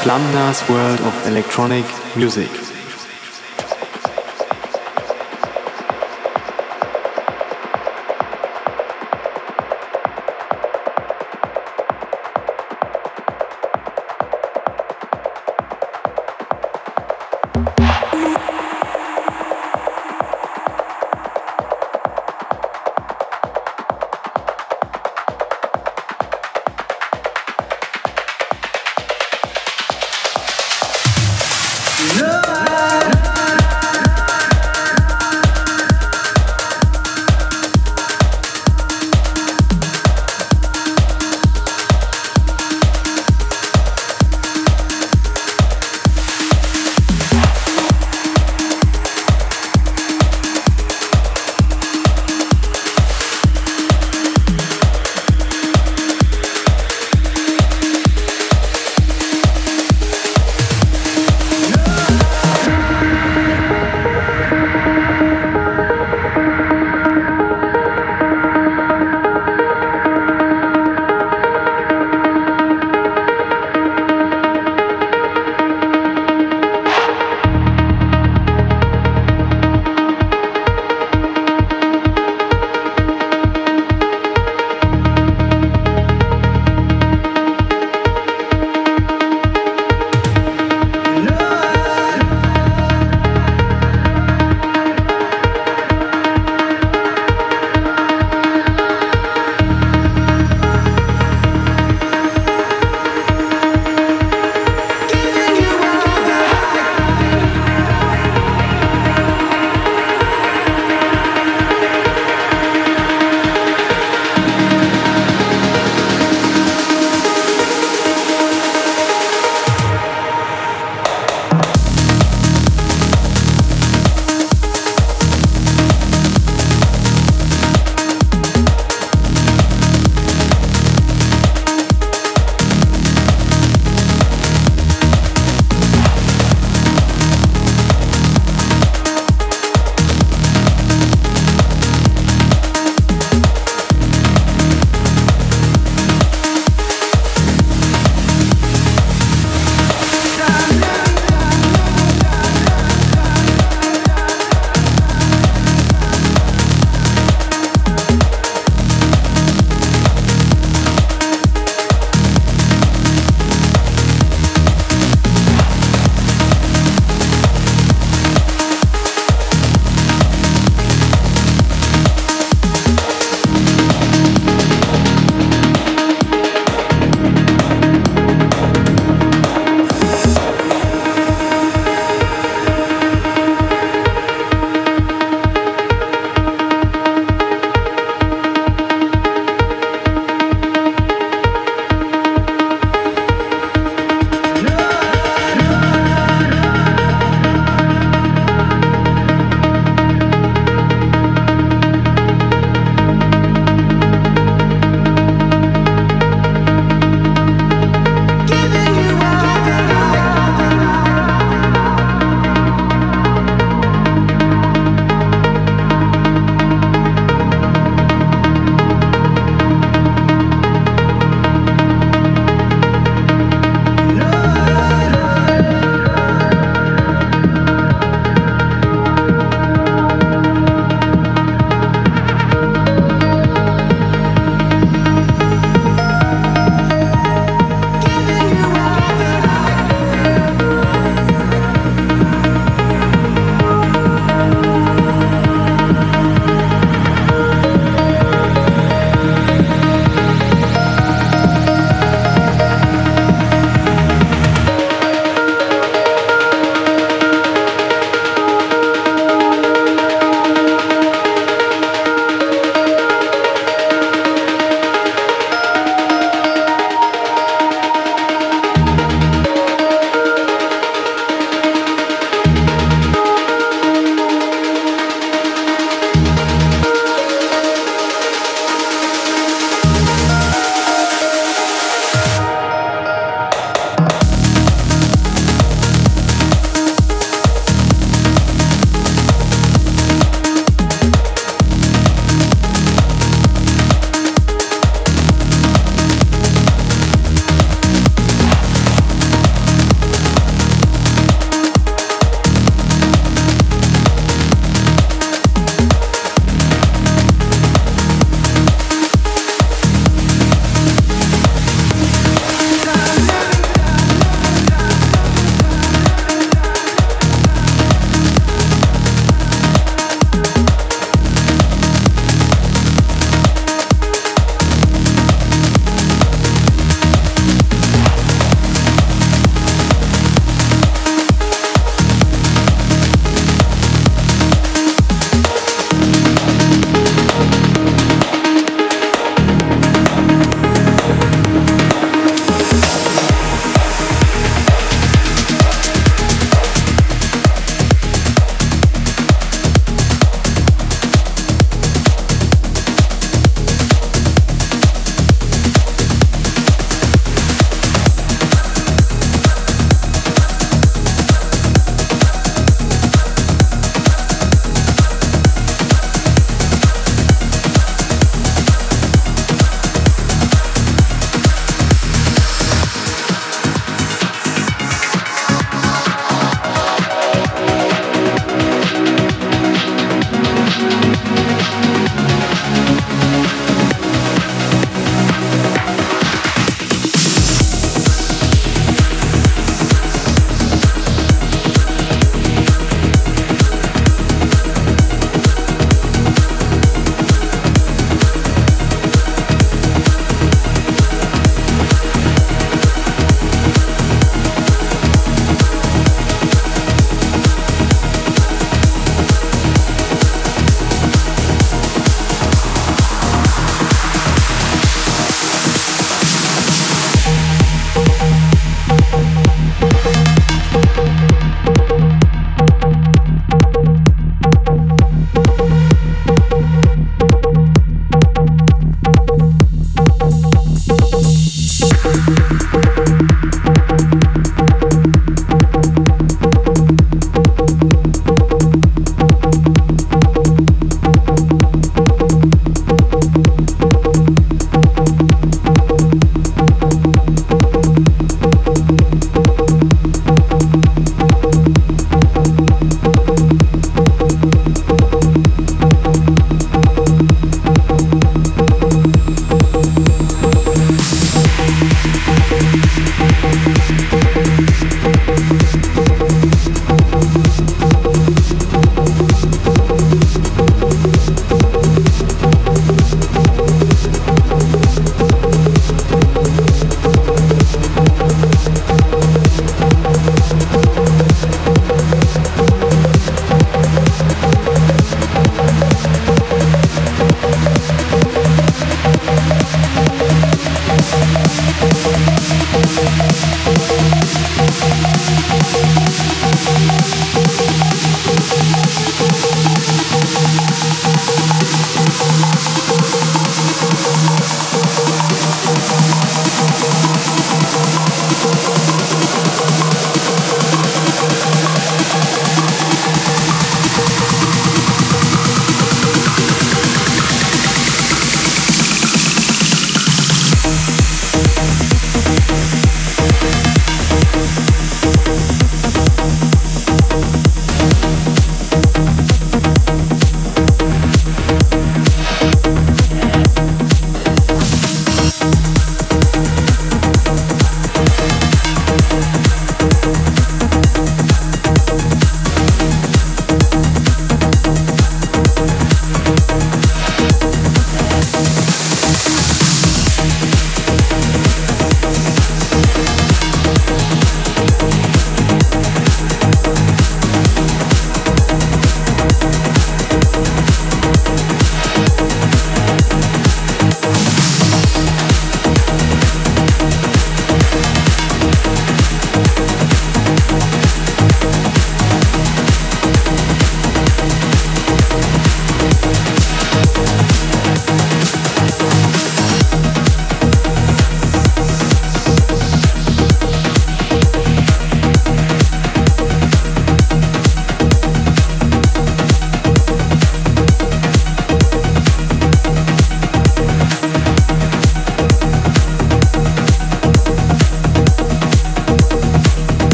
Flamda's world of electronic music.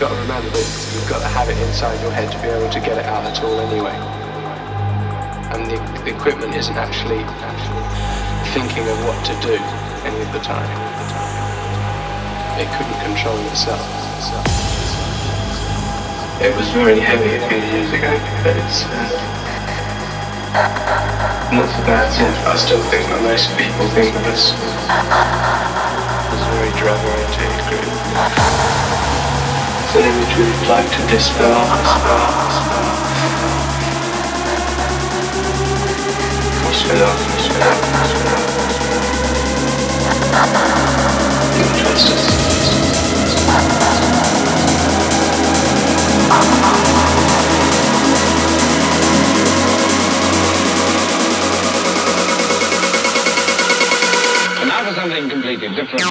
You've got to remember that you've got to have it inside your head to be able to get it out at all anyway. And the, the equipment isn't actually, actually thinking of what to do any of the time. It couldn't control itself. It was very heavy a few years ago, but it's uh, not so bad since I still think that most people think of us as a very drug-oriented group. It's an image we'd like to dispel. something. And now for something completely different.